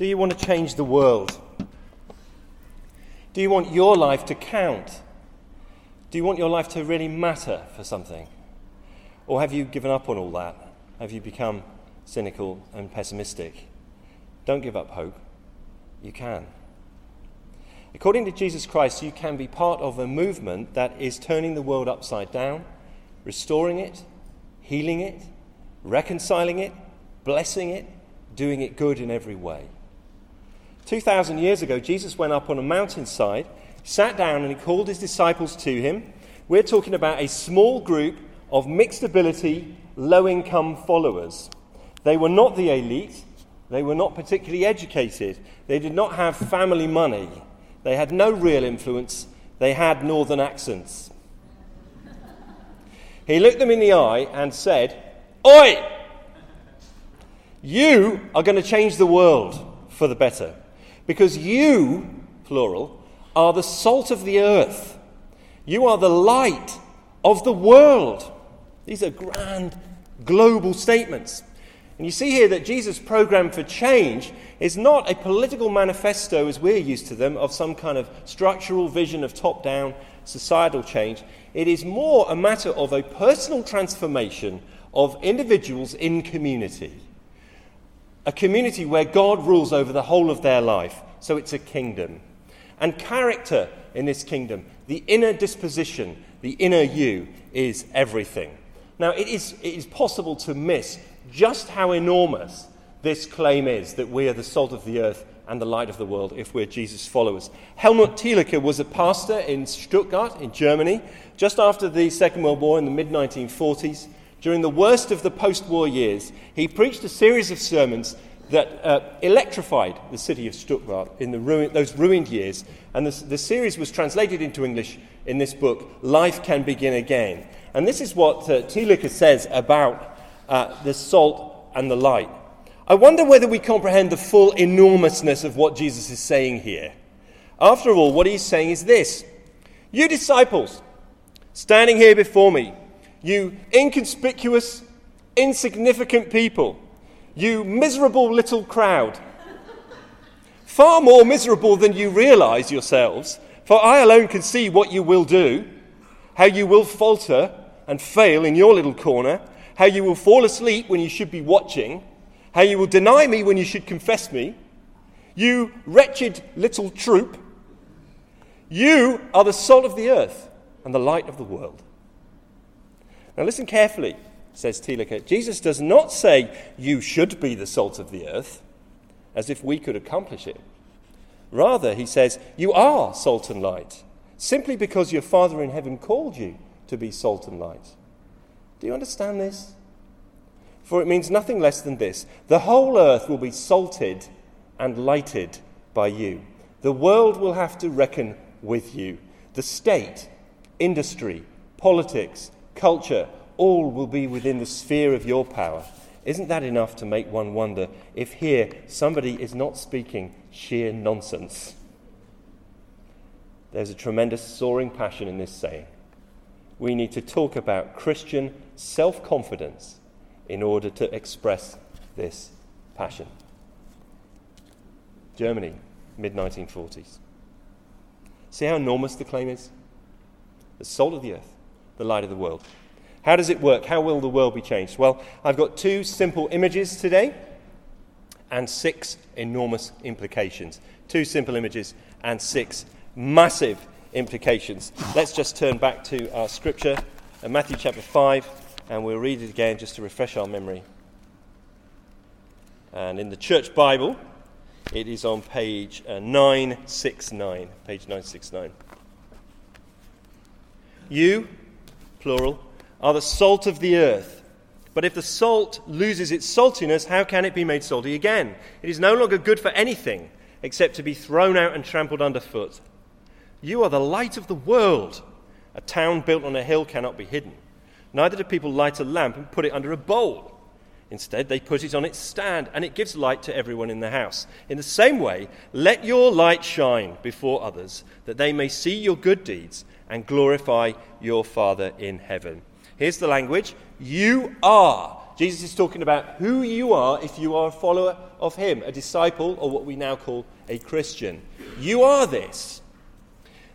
Do you want to change the world? Do you want your life to count? Do you want your life to really matter for something? Or have you given up on all that? Have you become cynical and pessimistic? Don't give up hope. You can. According to Jesus Christ, you can be part of a movement that is turning the world upside down, restoring it, healing it, reconciling it, blessing it, doing it good in every way. 2,000 years ago, Jesus went up on a mountainside, sat down, and he called his disciples to him. We're talking about a small group of mixed ability, low income followers. They were not the elite, they were not particularly educated, they did not have family money, they had no real influence, they had northern accents. He looked them in the eye and said, Oi! You are going to change the world for the better. Because you, plural, are the salt of the earth. You are the light of the world. These are grand global statements. And you see here that Jesus' program for change is not a political manifesto as we're used to them of some kind of structural vision of top down societal change. It is more a matter of a personal transformation of individuals in community a community where God rules over the whole of their life. So it's a kingdom. And character in this kingdom, the inner disposition, the inner you, is everything. Now, it is, it is possible to miss just how enormous this claim is that we are the salt of the earth and the light of the world if we're Jesus' followers. Helmut Thielicke was a pastor in Stuttgart, in Germany, just after the Second World War in the mid 1940s during the worst of the post war years, he preached a series of sermons that uh, electrified the city of Stuttgart in ruin, those ruined years. And the, the series was translated into English in this book, Life Can Begin Again. And this is what uh, says about uh, the salt and the light. I wonder whether we comprehend the full enormousness of what Jesus is saying here. After all, what he's saying is this You disciples, standing here before me, you inconspicuous, insignificant people, you miserable little crowd. Far more miserable than you realize yourselves, for I alone can see what you will do, how you will falter and fail in your little corner, how you will fall asleep when you should be watching, how you will deny me when you should confess me. You wretched little troop, you are the salt of the earth and the light of the world. Now, listen carefully, says Thielicke. Jesus does not say, You should be the salt of the earth, as if we could accomplish it. Rather, he says, You are salt and light, simply because your Father in heaven called you to be salt and light. Do you understand this? For it means nothing less than this the whole earth will be salted and lighted by you. The world will have to reckon with you. The state, industry, politics, culture, all will be within the sphere of your power. Isn't that enough to make one wonder if here somebody is not speaking sheer nonsense? There's a tremendous soaring passion in this saying. We need to talk about Christian self confidence in order to express this passion. Germany, mid 1940s. See how enormous the claim is? The salt of the earth the light of the world. How does it work? How will the world be changed? Well, I've got two simple images today and six enormous implications. Two simple images and six massive implications. Let's just turn back to our scripture, uh, Matthew chapter 5, and we'll read it again just to refresh our memory. And in the church Bible, it is on page uh, 969. Page 969. You plural, are the salt of the earth. But if the salt loses its saltiness, how can it be made salty again? It is no longer good for anything except to be thrown out and trampled underfoot. You are the light of the world. A town built on a hill cannot be hidden. Neither do people light a lamp and put it under a bowl. Instead, they put it on its stand, and it gives light to everyone in the house. In the same way, let your light shine before others, that they may see your good deeds and glorify your Father in heaven. Here's the language You are Jesus is talking about who you are if you are a follower of Him, a disciple, or what we now call a Christian. You are this.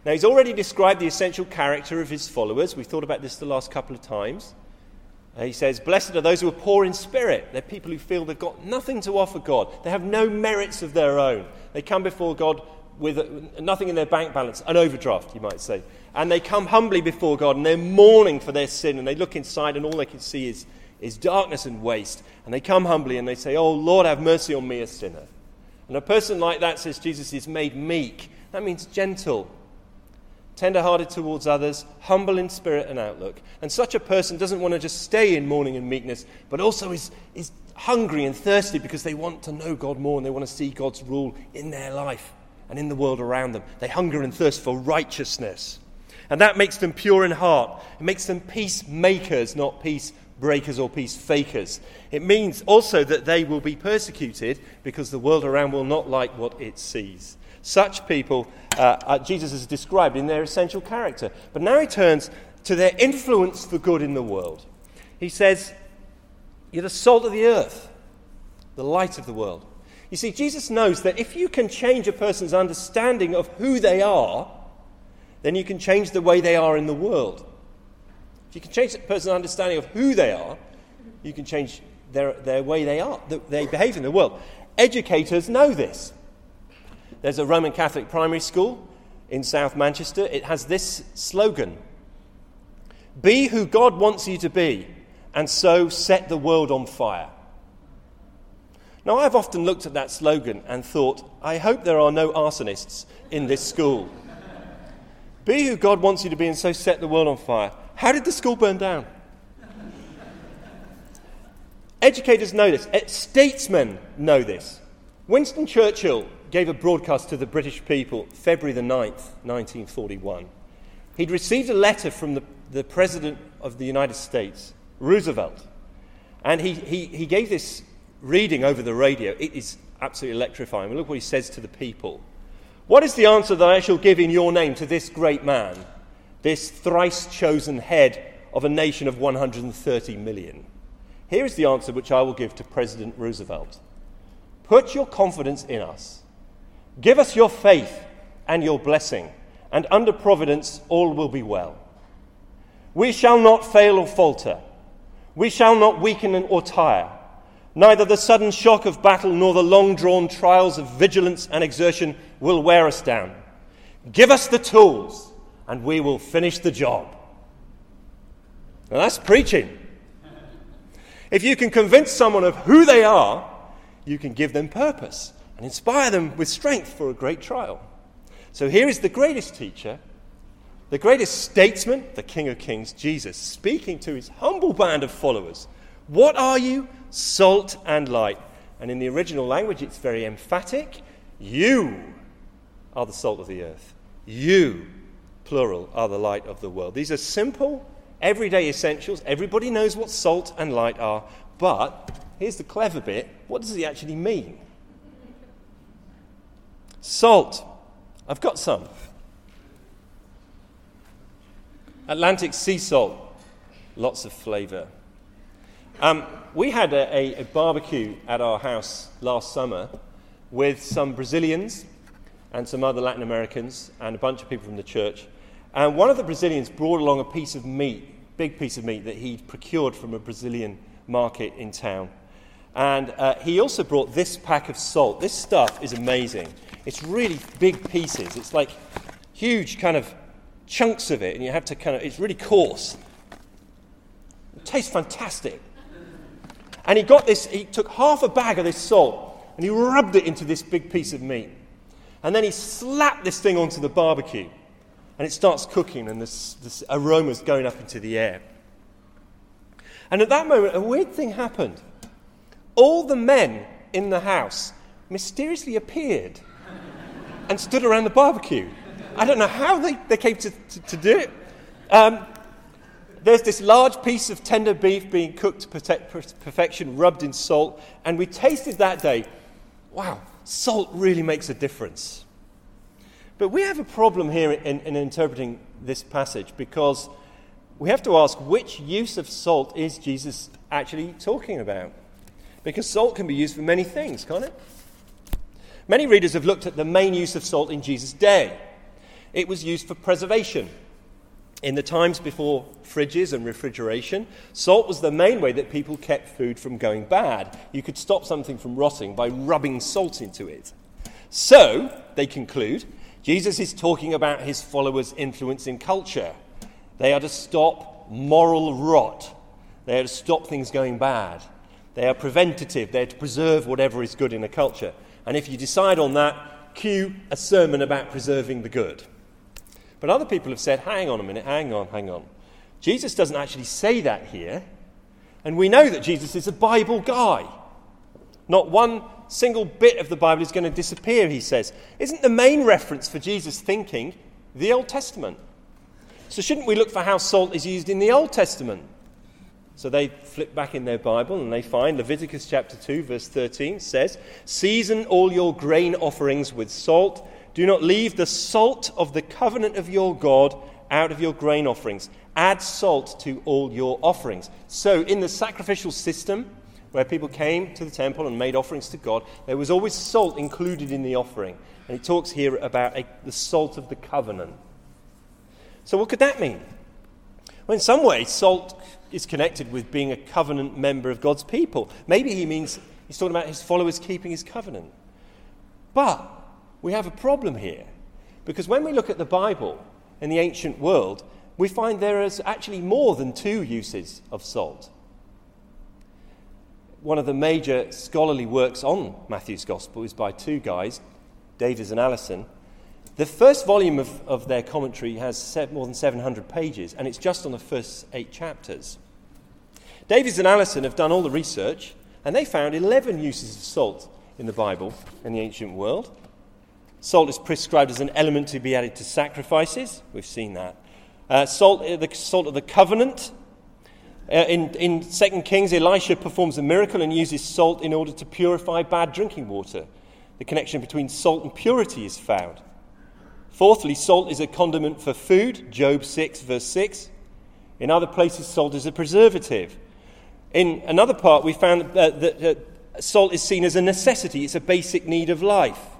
Now, He's already described the essential character of His followers. We've thought about this the last couple of times. Uh, he says, Blessed are those who are poor in spirit. They're people who feel they've got nothing to offer God. They have no merits of their own. They come before God with uh, nothing in their bank balance, an overdraft, you might say. And they come humbly before God and they're mourning for their sin and they look inside and all they can see is, is darkness and waste. And they come humbly and they say, Oh, Lord, have mercy on me, a sinner. And a person like that says Jesus is made meek. That means gentle, tender hearted towards others, humble in spirit and outlook. And such a person doesn't want to just stay in mourning and meekness, but also is, is hungry and thirsty because they want to know God more and they want to see God's rule in their life and in the world around them. They hunger and thirst for righteousness. And that makes them pure in heart. It makes them peacemakers, not peace breakers or peace fakers. It means also that they will be persecuted because the world around will not like what it sees. Such people, uh, uh, Jesus has described in their essential character. But now he turns to their influence for good in the world. He says, You're the salt of the earth, the light of the world. You see, Jesus knows that if you can change a person's understanding of who they are, then you can change the way they are in the world. If you can change a person's understanding of who they are, you can change their, their way they are, that they behave in the world. Educators know this. There's a Roman Catholic primary school in South Manchester. It has this slogan Be who God wants you to be, and so set the world on fire. Now, I've often looked at that slogan and thought, I hope there are no arsonists in this school. Be who God wants you to be, and so set the world on fire. How did the school burn down? Educators know this, statesmen know this. Winston Churchill gave a broadcast to the British people February the 9th, 1941. He'd received a letter from the, the President of the United States, Roosevelt, and he, he, he gave this reading over the radio. It is absolutely electrifying. Look what he says to the people. What is the answer that I shall give in your name to this great man, this thrice chosen head of a nation of 130 million? Here is the answer which I will give to President Roosevelt Put your confidence in us. Give us your faith and your blessing, and under providence all will be well. We shall not fail or falter. We shall not weaken or tire. Neither the sudden shock of battle nor the long drawn trials of vigilance and exertion will wear us down. Give us the tools, and we will finish the job. Now that's preaching. If you can convince someone of who they are, you can give them purpose and inspire them with strength for a great trial. So here is the greatest teacher, the greatest statesman, the King of Kings, Jesus, speaking to his humble band of followers. What are you? Salt and light. And in the original language, it's very emphatic. You are the salt of the earth. You, plural, are the light of the world. These are simple, everyday essentials. Everybody knows what salt and light are. But here's the clever bit what does he actually mean? Salt. I've got some. Atlantic sea salt. Lots of flavour. Um, we had a, a, a, barbecue at our house last summer with some Brazilians and some other Latin Americans and a bunch of people from the church. And one of the Brazilians brought along a piece of meat, big piece of meat that he'd procured from a Brazilian market in town. And uh, he also brought this pack of salt. This stuff is amazing. It's really big pieces. It's like huge kind of chunks of it, and you have to kind of, it's really coarse. It tastes fantastic. And he got this, he took half a bag of this salt and he rubbed it into this big piece of meat. And then he slapped this thing onto the barbecue. And it starts cooking, and this, this aroma's going up into the air. And at that moment, a weird thing happened all the men in the house mysteriously appeared and stood around the barbecue. I don't know how they, they came to, to, to do it. Um, there's this large piece of tender beef being cooked to perfection, rubbed in salt, and we tasted that day. Wow, salt really makes a difference. But we have a problem here in, in interpreting this passage because we have to ask which use of salt is Jesus actually talking about? Because salt can be used for many things, can't it? Many readers have looked at the main use of salt in Jesus' day. It was used for preservation. In the times before fridges and refrigeration, salt was the main way that people kept food from going bad. You could stop something from rotting by rubbing salt into it. So, they conclude, Jesus is talking about his followers' influence in culture. They are to stop moral rot, they are to stop things going bad. They are preventative, they're to preserve whatever is good in a culture. And if you decide on that, cue a sermon about preserving the good. But other people have said, hang on a minute, hang on, hang on. Jesus doesn't actually say that here. And we know that Jesus is a Bible guy. Not one single bit of the Bible is going to disappear, he says. Isn't the main reference for Jesus' thinking the Old Testament? So, shouldn't we look for how salt is used in the Old Testament? So they flip back in their Bible and they find Leviticus chapter 2, verse 13 says, Season all your grain offerings with salt. Do not leave the salt of the covenant of your God out of your grain offerings. Add salt to all your offerings. So, in the sacrificial system, where people came to the temple and made offerings to God, there was always salt included in the offering. And it talks here about a, the salt of the covenant. So, what could that mean? Well, in some way, salt is connected with being a covenant member of God's people. Maybe he means he's talking about his followers keeping his covenant. But we have a problem here because when we look at the Bible in the ancient world, we find there is actually more than two uses of salt. One of the major scholarly works on Matthew's Gospel is by two guys, Davies and Allison, the first volume of, of their commentary has more than 700 pages, and it's just on the first eight chapters. Davies and Allison have done all the research, and they found 11 uses of salt in the Bible in the ancient world. Salt is prescribed as an element to be added to sacrifices. We've seen that. Uh, salt, uh, the salt of the covenant. Uh, in, in 2 Kings, Elisha performs a miracle and uses salt in order to purify bad drinking water. The connection between salt and purity is found. Fourthly, salt is a condiment for food, Job 6, verse 6. In other places, salt is a preservative. In another part, we found that, that, that salt is seen as a necessity, it's a basic need of life.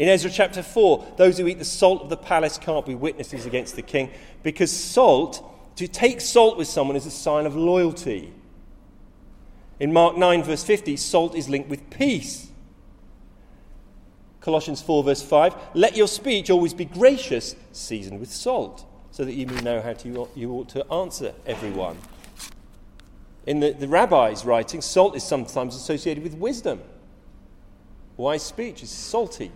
In Ezra chapter 4, those who eat the salt of the palace can't be witnesses against the king because salt, to take salt with someone is a sign of loyalty. In Mark 9, verse 50, salt is linked with peace. Colossians 4, verse 5 Let your speech always be gracious, seasoned with salt, so that you may know how to, you ought to answer everyone. In the, the rabbi's writing, salt is sometimes associated with wisdom. Wise speech is salty.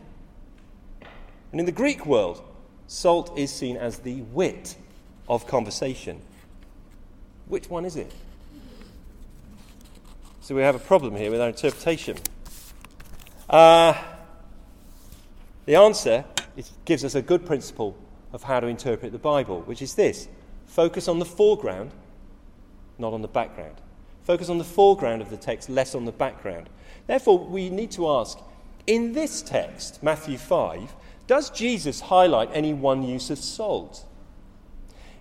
And in the Greek world, salt is seen as the wit of conversation. Which one is it? So we have a problem here with our interpretation. Uh, the answer gives us a good principle of how to interpret the Bible, which is this focus on the foreground, not on the background. Focus on the foreground of the text, less on the background. Therefore, we need to ask in this text, Matthew 5, does Jesus highlight any one use of salt?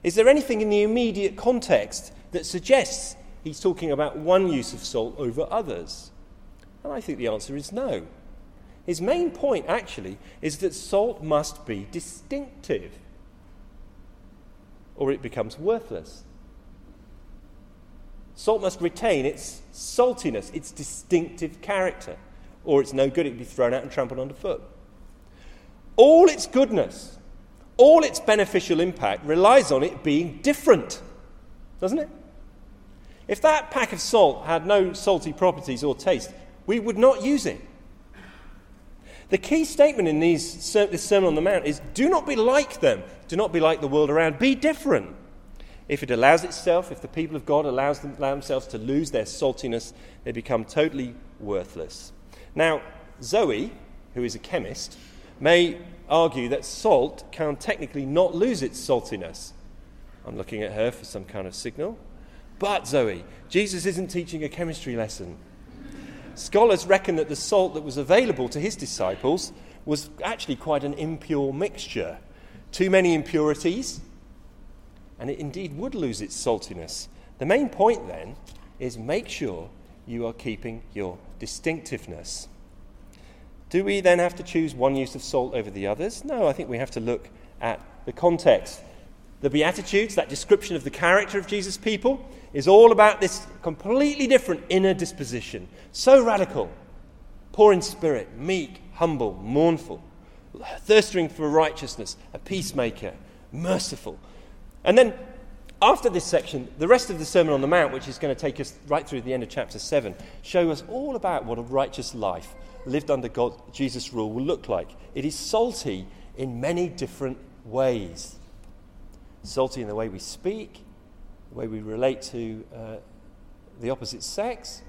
Is there anything in the immediate context that suggests he's talking about one use of salt over others? And I think the answer is no. His main point, actually, is that salt must be distinctive, or it becomes worthless. Salt must retain its saltiness, its distinctive character, or it's no good, it'd be thrown out and trampled underfoot. All its goodness, all its beneficial impact relies on it being different, doesn't it? If that pack of salt had no salty properties or taste, we would not use it. The key statement in these, this Sermon on the Mount is do not be like them. Do not be like the world around. Be different. If it allows itself, if the people of God allows them, allow themselves to lose their saltiness, they become totally worthless. Now, Zoe, who is a chemist, may argue that salt can technically not lose its saltiness. I'm looking at her for some kind of signal. But, Zoe, Jesus isn't teaching a chemistry lesson. Scholars reckon that the salt that was available to his disciples was actually quite an impure mixture. Too many impurities and it indeed would lose its saltiness. The main point then is make sure you are keeping your distinctiveness. Do we then have to choose one use of salt over the others? No, I think we have to look at the context. The Beatitudes, that description of the character of Jesus' people, is all about this completely different inner disposition. So radical, poor in spirit, meek, humble, mournful, thirsting for righteousness, a peacemaker, merciful. And then after this section, the rest of the Sermon on the Mount, which is going to take us right through the end of chapter 7, show us all about what a righteous life lived under God, Jesus' rule will look like. It is salty in many different ways. Salty in the way we speak, the way we relate to uh, the opposite sex,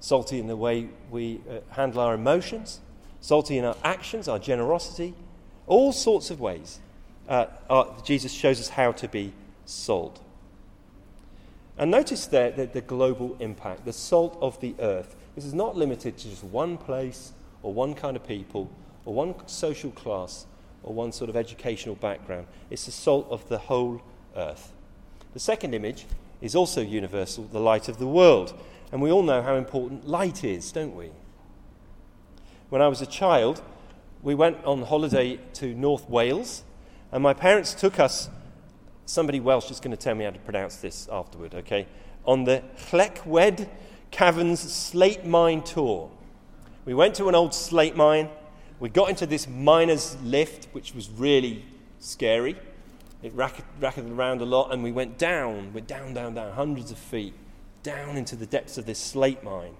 salty in the way we uh, handle our emotions, salty in our actions, our generosity, all sorts of ways. Uh, Jesus shows us how to be salt. And notice there the, the global impact, the salt of the earth. This is not limited to just one place or one kind of people or one social class or one sort of educational background. It's the salt of the whole earth. The second image is also universal, the light of the world. And we all know how important light is, don't we? When I was a child, we went on holiday to North Wales, and my parents took us Somebody Welsh is going to tell me how to pronounce this afterward, okay? On the Llechwedd Caverns Slate Mine Tour. We went to an old slate mine. We got into this miner's lift, which was really scary. It racket, racketed around a lot, and we went down, went down, down, down, hundreds of feet, down into the depths of this slate mine.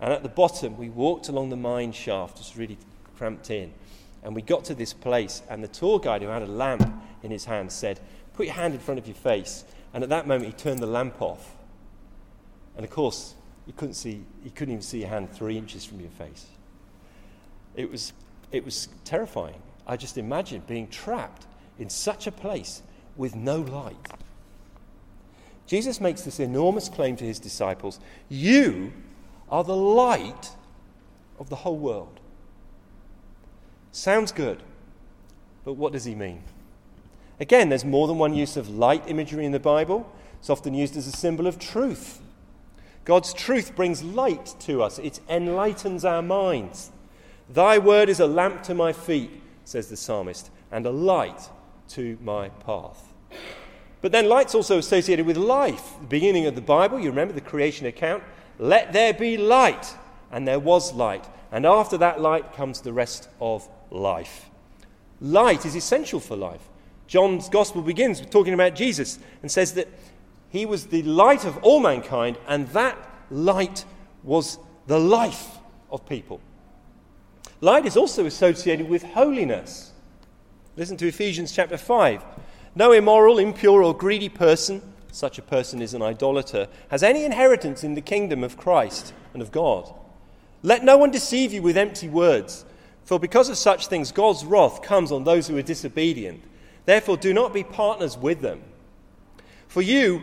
And at the bottom, we walked along the mine shaft, just really cramped in. And we got to this place, and the tour guide, who had a lamp in his hand, said, Put your hand in front of your face. And at that moment, he turned the lamp off. And of course, you couldn't see, you couldn't even see your hand three inches from your face. It was, it was terrifying. I just imagined being trapped in such a place with no light. Jesus makes this enormous claim to his disciples You are the light of the whole world. Sounds good, but what does he mean? Again, there's more than one use of light imagery in the Bible. It's often used as a symbol of truth. God's truth brings light to us, it enlightens our minds. Thy word is a lamp to my feet, says the psalmist, and a light to my path. But then light's also associated with life. The beginning of the Bible, you remember the creation account? Let there be light, and there was light. And after that light comes the rest of life. Light is essential for life. John's gospel begins with talking about Jesus and says that he was the light of all mankind, and that light was the life of people. Light is also associated with holiness. Listen to Ephesians chapter 5. No immoral, impure, or greedy person, such a person is an idolater, has any inheritance in the kingdom of Christ and of God. Let no one deceive you with empty words, for because of such things God's wrath comes on those who are disobedient. Therefore, do not be partners with them. For you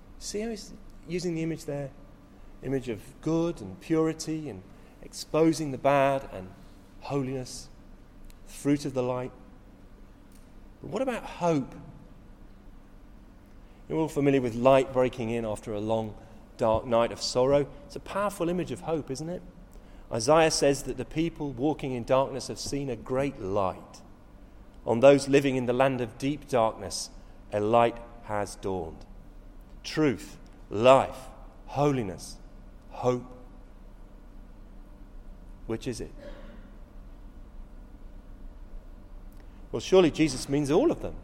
See how he's using the image there? Image of good and purity and exposing the bad and holiness, fruit of the light. But what about hope? You're all familiar with light breaking in after a long, dark night of sorrow. It's a powerful image of hope, isn't it? Isaiah says that the people walking in darkness have seen a great light. On those living in the land of deep darkness, a light has dawned. Truth, life, holiness, hope. Which is it? Well, surely Jesus means all of them.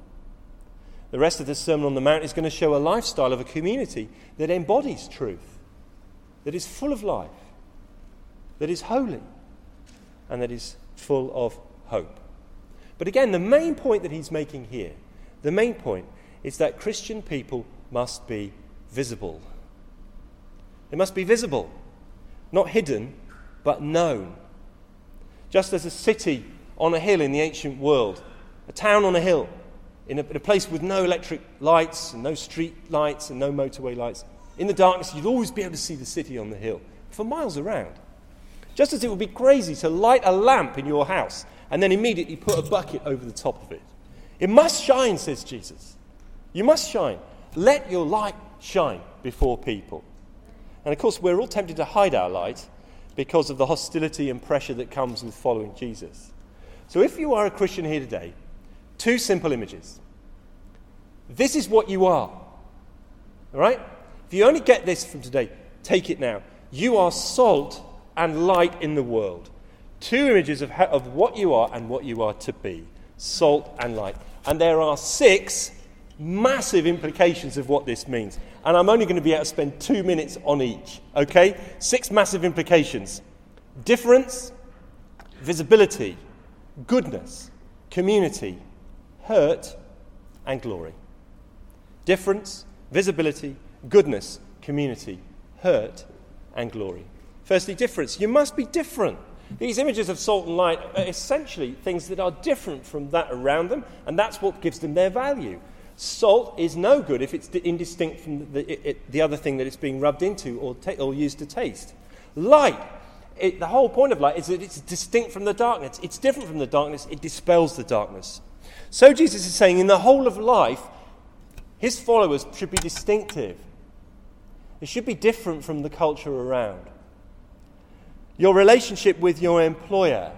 The rest of the Sermon on the Mount is going to show a lifestyle of a community that embodies truth, that is full of life that is holy and that is full of hope. But again, the main point that he's making here, the main point is that Christian people must be visible. It must be visible, not hidden, but known. Just as a city on a hill in the ancient world, a town on a hill, in a, in a place with no electric lights, and no street lights, and no motorway lights, in the darkness, you'd always be able to see the city on the hill for miles around. Just as it would be crazy to light a lamp in your house and then immediately put a bucket over the top of it. It must shine, says Jesus. You must shine. Let your light shine before people. And of course, we're all tempted to hide our light because of the hostility and pressure that comes with following Jesus. So if you are a Christian here today, two simple images. This is what you are. All right? If you only get this from today, take it now. You are salt and light in the world. Two images of, how, of what you are and what you are to be salt and light. And there are six massive implications of what this means. And I'm only going to be able to spend two minutes on each. Okay? Six massive implications difference, visibility, goodness, community, hurt, and glory. Difference, visibility, goodness, community, hurt, and glory. Firstly, difference. You must be different. These images of salt and light are essentially things that are different from that around them, and that's what gives them their value. Salt is no good if it's indistinct from the, it, the other thing that it's being rubbed into or, ta- or used to taste. Light, it, the whole point of light is that it's distinct from the darkness. It's different from the darkness, it dispels the darkness. So Jesus is saying in the whole of life, his followers should be distinctive. It should be different from the culture around. Your relationship with your employer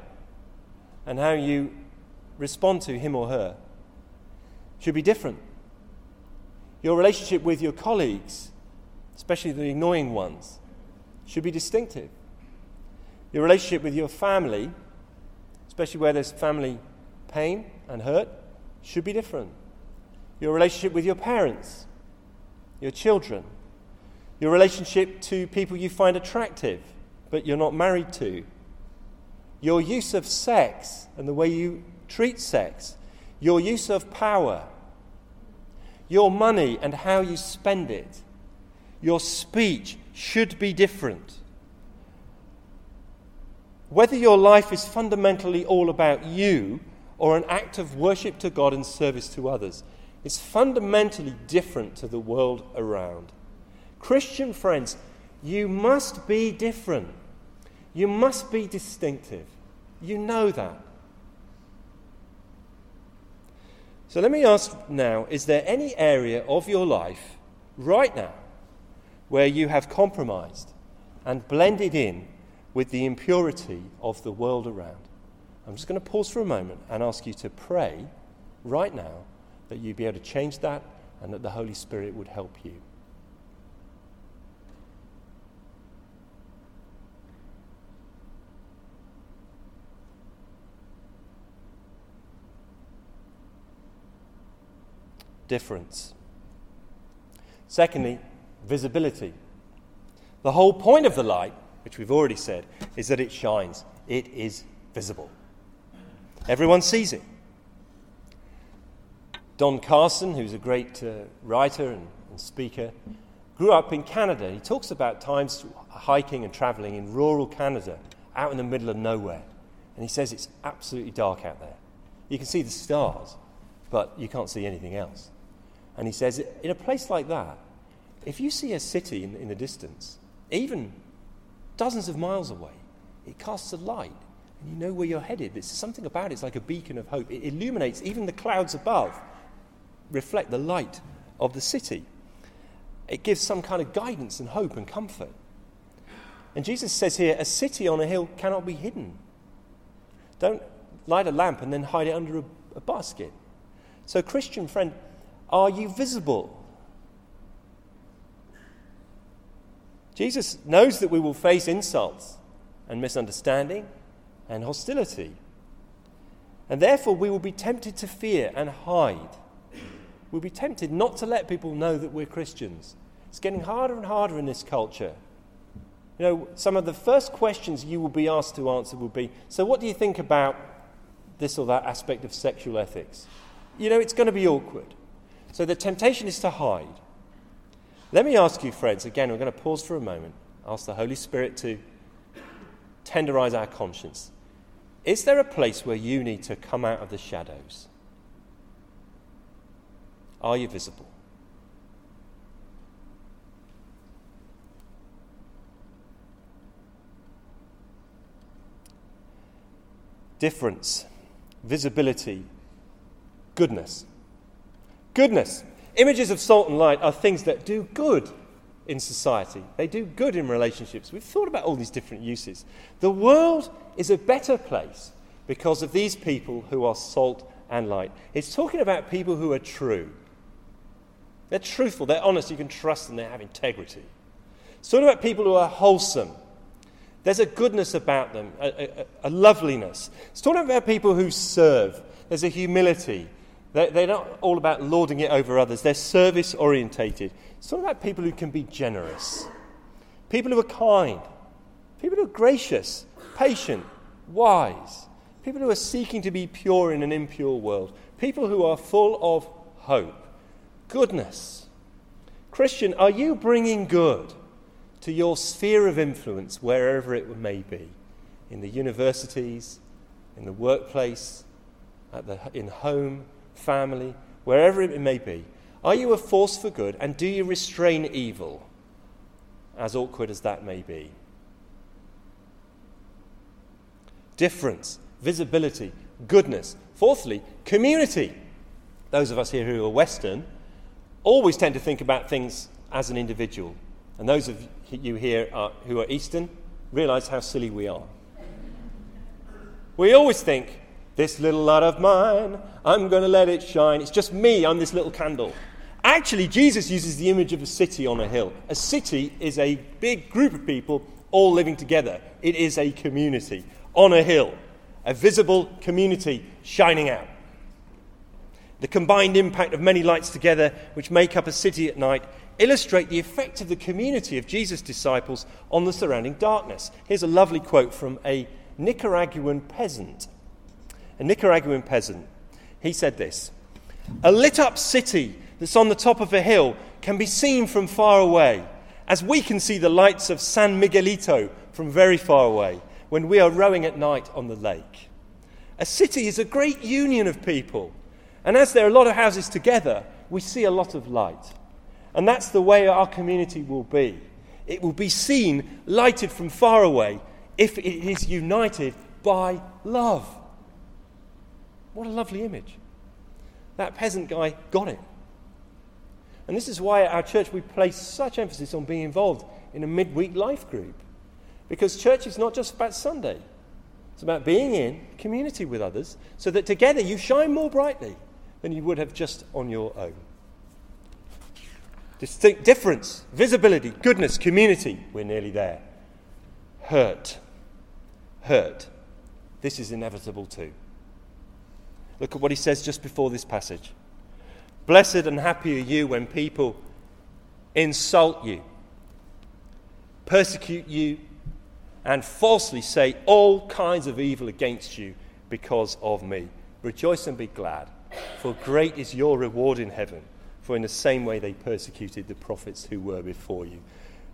and how you respond to him or her should be different. Your relationship with your colleagues, especially the annoying ones, should be distinctive. Your relationship with your family, especially where there's family pain and hurt, should be different. Your relationship with your parents, your children, your relationship to people you find attractive but you're not married to, your use of sex and the way you treat sex, your use of power, your money and how you spend it, your speech should be different. Whether your life is fundamentally all about you or an act of worship to God and service to others, is fundamentally different to the world around. Christian friends, you must be different. You must be distinctive. You know that. So let me ask now is there any area of your life right now where you have compromised and blended in with the impurity of the world around? I'm just going to pause for a moment and ask you to pray right now that you be able to change that and that the Holy Spirit would help you. Difference. Secondly, visibility. The whole point of the light, which we've already said, is that it shines. It is visible. Everyone sees it. Don Carson, who's a great uh, writer and, and speaker, grew up in Canada. He talks about times hiking and traveling in rural Canada, out in the middle of nowhere. And he says it's absolutely dark out there. You can see the stars, but you can't see anything else. And he says, in a place like that, if you see a city in, in the distance, even dozens of miles away, it casts a light and you know where you're headed. There's something about it, it's like a beacon of hope. It illuminates even the clouds above, reflect the light of the city. It gives some kind of guidance and hope and comfort. And Jesus says here, a city on a hill cannot be hidden. Don't light a lamp and then hide it under a, a basket. So, Christian friend, are you visible? Jesus knows that we will face insults and misunderstanding and hostility. And therefore, we will be tempted to fear and hide. We'll be tempted not to let people know that we're Christians. It's getting harder and harder in this culture. You know, some of the first questions you will be asked to answer will be So, what do you think about this or that aspect of sexual ethics? You know, it's going to be awkward. So the temptation is to hide. Let me ask you, friends, again, we're going to pause for a moment, ask the Holy Spirit to tenderize our conscience. Is there a place where you need to come out of the shadows? Are you visible? Difference, visibility, goodness. Goodness. Images of salt and light are things that do good in society. They do good in relationships. We've thought about all these different uses. The world is a better place because of these people who are salt and light. It's talking about people who are true. They're truthful, they're honest, you can trust them, they have integrity. It's talking about people who are wholesome. There's a goodness about them, a, a, a loveliness. It's talking about people who serve. There's a humility. They're, not all about lording it over others, they're service orientated. It's talking about people who can be generous, people who are kind, people who are gracious, patient, wise, people who are seeking to be pure in an impure world, people who are full of hope, goodness. Christian, are you bringing good to your sphere of influence, wherever it may be? In the universities, in the workplace, at the, in home, family, wherever it may be. Are you a force for good and do you restrain evil, as awkward as that may be? Difference, visibility, goodness. Fourthly, community. Those of us here who are Western always tend to think about things as an individual. And those of you here are, who are Eastern realize how silly we are. We always think, this little light of mine, I'm going to let it shine. It's just me, I'm this little candle. Actually, Jesus uses the image of a city on a hill. A city is a big group of people all living together, it is a community on a hill, a visible community shining out. The combined impact of many lights together, which make up a city at night, illustrate the effect of the community of Jesus' disciples on the surrounding darkness. Here's a lovely quote from a Nicaraguan peasant. A Nicaraguan peasant. He said this A lit up city that's on the top of a hill can be seen from far away, as we can see the lights of San Miguelito from very far away when we are rowing at night on the lake. A city is a great union of people, and as there are a lot of houses together, we see a lot of light. And that's the way our community will be. It will be seen, lighted from far away, if it is united by love. What a lovely image. That peasant guy got it. And this is why at our church we place such emphasis on being involved in a midweek life group. Because church is not just about Sunday, it's about being in community with others so that together you shine more brightly than you would have just on your own. Distinct difference, visibility, goodness, community. We're nearly there. Hurt. Hurt. This is inevitable too. Look at what he says just before this passage. Blessed and happy are you when people insult you, persecute you, and falsely say all kinds of evil against you because of me. Rejoice and be glad, for great is your reward in heaven. For in the same way they persecuted the prophets who were before you.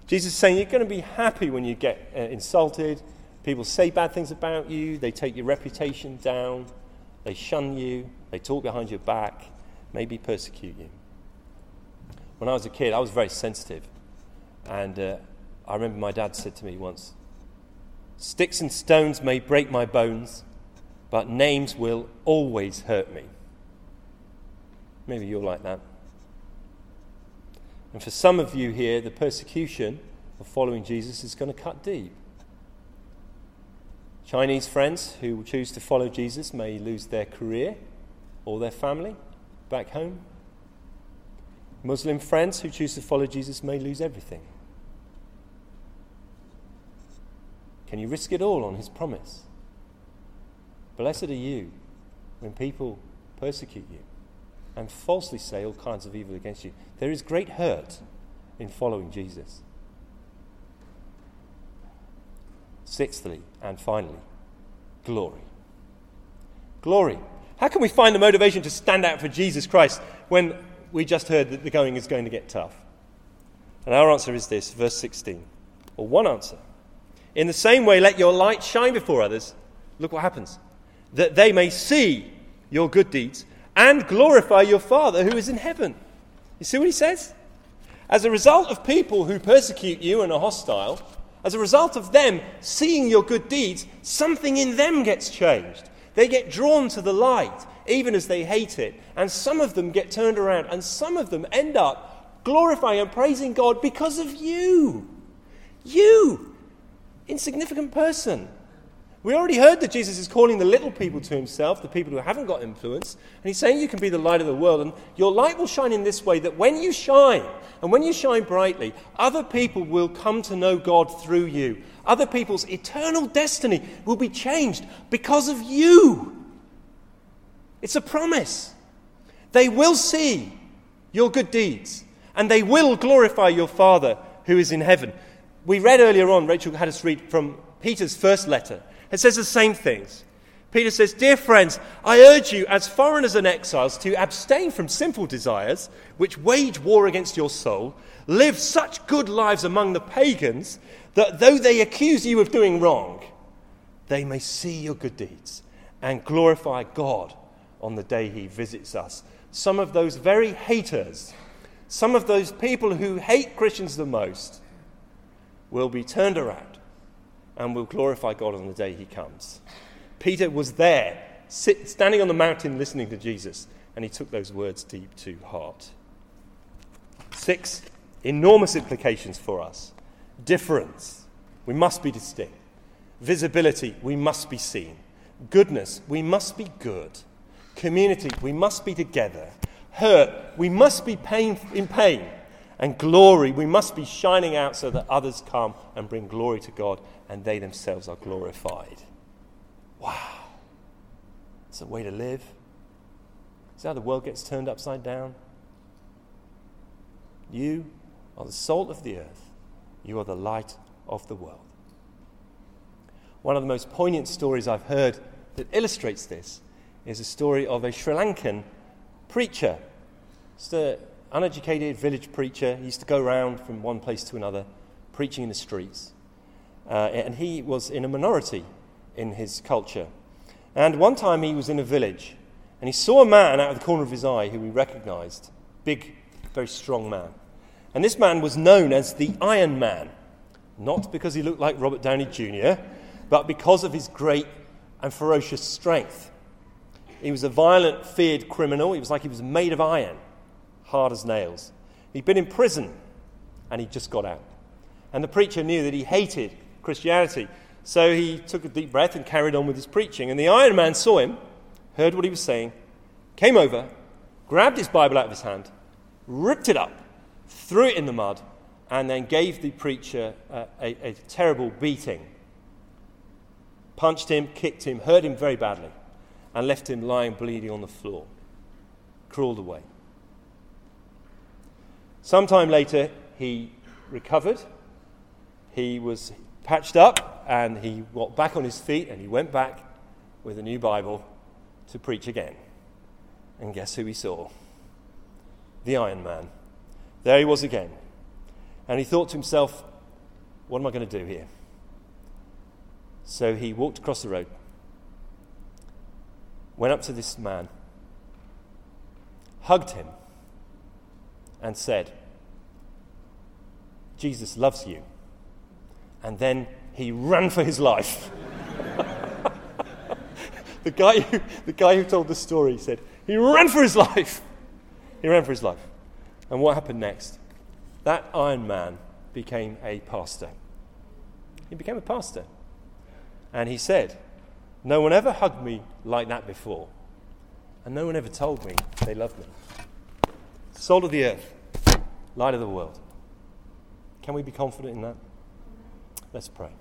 Jesus is saying you're going to be happy when you get uh, insulted. People say bad things about you, they take your reputation down, they shun you, they talk behind your back maybe persecute you. When I was a kid, I was very sensitive. And uh, I remember my dad said to me once Sticks and stones may break my bones, but names will always hurt me. Maybe you're like that. And for some of you here, the persecution of following Jesus is going to cut deep. Chinese friends who choose to follow Jesus may lose their career or their family back home. Muslim friends who choose to follow Jesus may lose everything. Can you risk it all on his promise? Blessed are you when people persecute you and falsely say all kinds of evil against you. There is great hurt in following Jesus. Sixthly and finally, glory. Glory. How can we find the motivation to stand out for Jesus Christ when we just heard that the going is going to get tough? And our answer is this, verse 16, or one answer. In the same way, let your light shine before others. Look what happens. That they may see your good deeds and glorify your Father who is in heaven. You see what he says? As a result of people who persecute you and are hostile, as a result of them seeing your good deeds, something in them gets changed. They get drawn to the light, even as they hate it. And some of them get turned around, and some of them end up glorifying and praising God because of you. You, insignificant person. We already heard that Jesus is calling the little people to himself, the people who haven't got influence. And he's saying you can be the light of the world. And your light will shine in this way that when you shine, and when you shine brightly, other people will come to know God through you. Other people's eternal destiny will be changed because of you. It's a promise. They will see your good deeds, and they will glorify your Father who is in heaven. We read earlier on, Rachel had us read from Peter's first letter. It says the same things. Peter says, Dear friends, I urge you, as foreigners and exiles, to abstain from sinful desires which wage war against your soul. Live such good lives among the pagans that though they accuse you of doing wrong, they may see your good deeds and glorify God on the day he visits us. Some of those very haters, some of those people who hate Christians the most, will be turned around and will glorify God on the day he comes. Peter was there, sit, standing on the mountain listening to Jesus, and he took those words deep to heart. Six enormous implications for us difference, we must be distinct. Visibility, we must be seen. Goodness, we must be good. Community, we must be together. Hurt, we must be pain, in pain and glory, we must be shining out so that others come and bring glory to God and they themselves are glorified. Wow. It's a way to live. Is how the world gets turned upside down? You are the salt of the earth. You are the light of the world. One of the most poignant stories I've heard that illustrates this is a story of a Sri Lankan preacher. A uneducated village preacher. He used to go around from one place to another, preaching in the streets. Uh, and he was in a minority in his culture. And one time he was in a village, and he saw a man out of the corner of his eye who he recognized. Big, very strong man. And this man was known as the Iron Man, not because he looked like Robert Downey Jr., but because of his great and ferocious strength. He was a violent, feared criminal. He was like he was made of iron hard as nails. He'd been in prison and he just got out. And the preacher knew that he hated Christianity. So he took a deep breath and carried on with his preaching. And the Iron Man saw him, heard what he was saying, came over, grabbed his Bible out of his hand, ripped it up, threw it in the mud, and then gave the preacher a, a, terrible beating. Punched him, kicked him, hurt him very badly, and left him lying bleeding on the floor. Crawled away. Sometime later, he recovered. He was patched up and he got back on his feet and he went back with a new Bible to preach again. And guess who he saw? The Iron Man. There he was again. And he thought to himself, what am I going to do here? So he walked across the road, went up to this man, hugged him and said, Jesus loves you. And then he ran for his life. the, guy who, the guy who told the story said, he ran for his life. He ran for his life. And what happened next? That Iron Man became a pastor. He became a pastor. And he said, No one ever hugged me like that before. And no one ever told me they loved me. Soul of the earth light of the world. Can we be confident in that? Let's pray.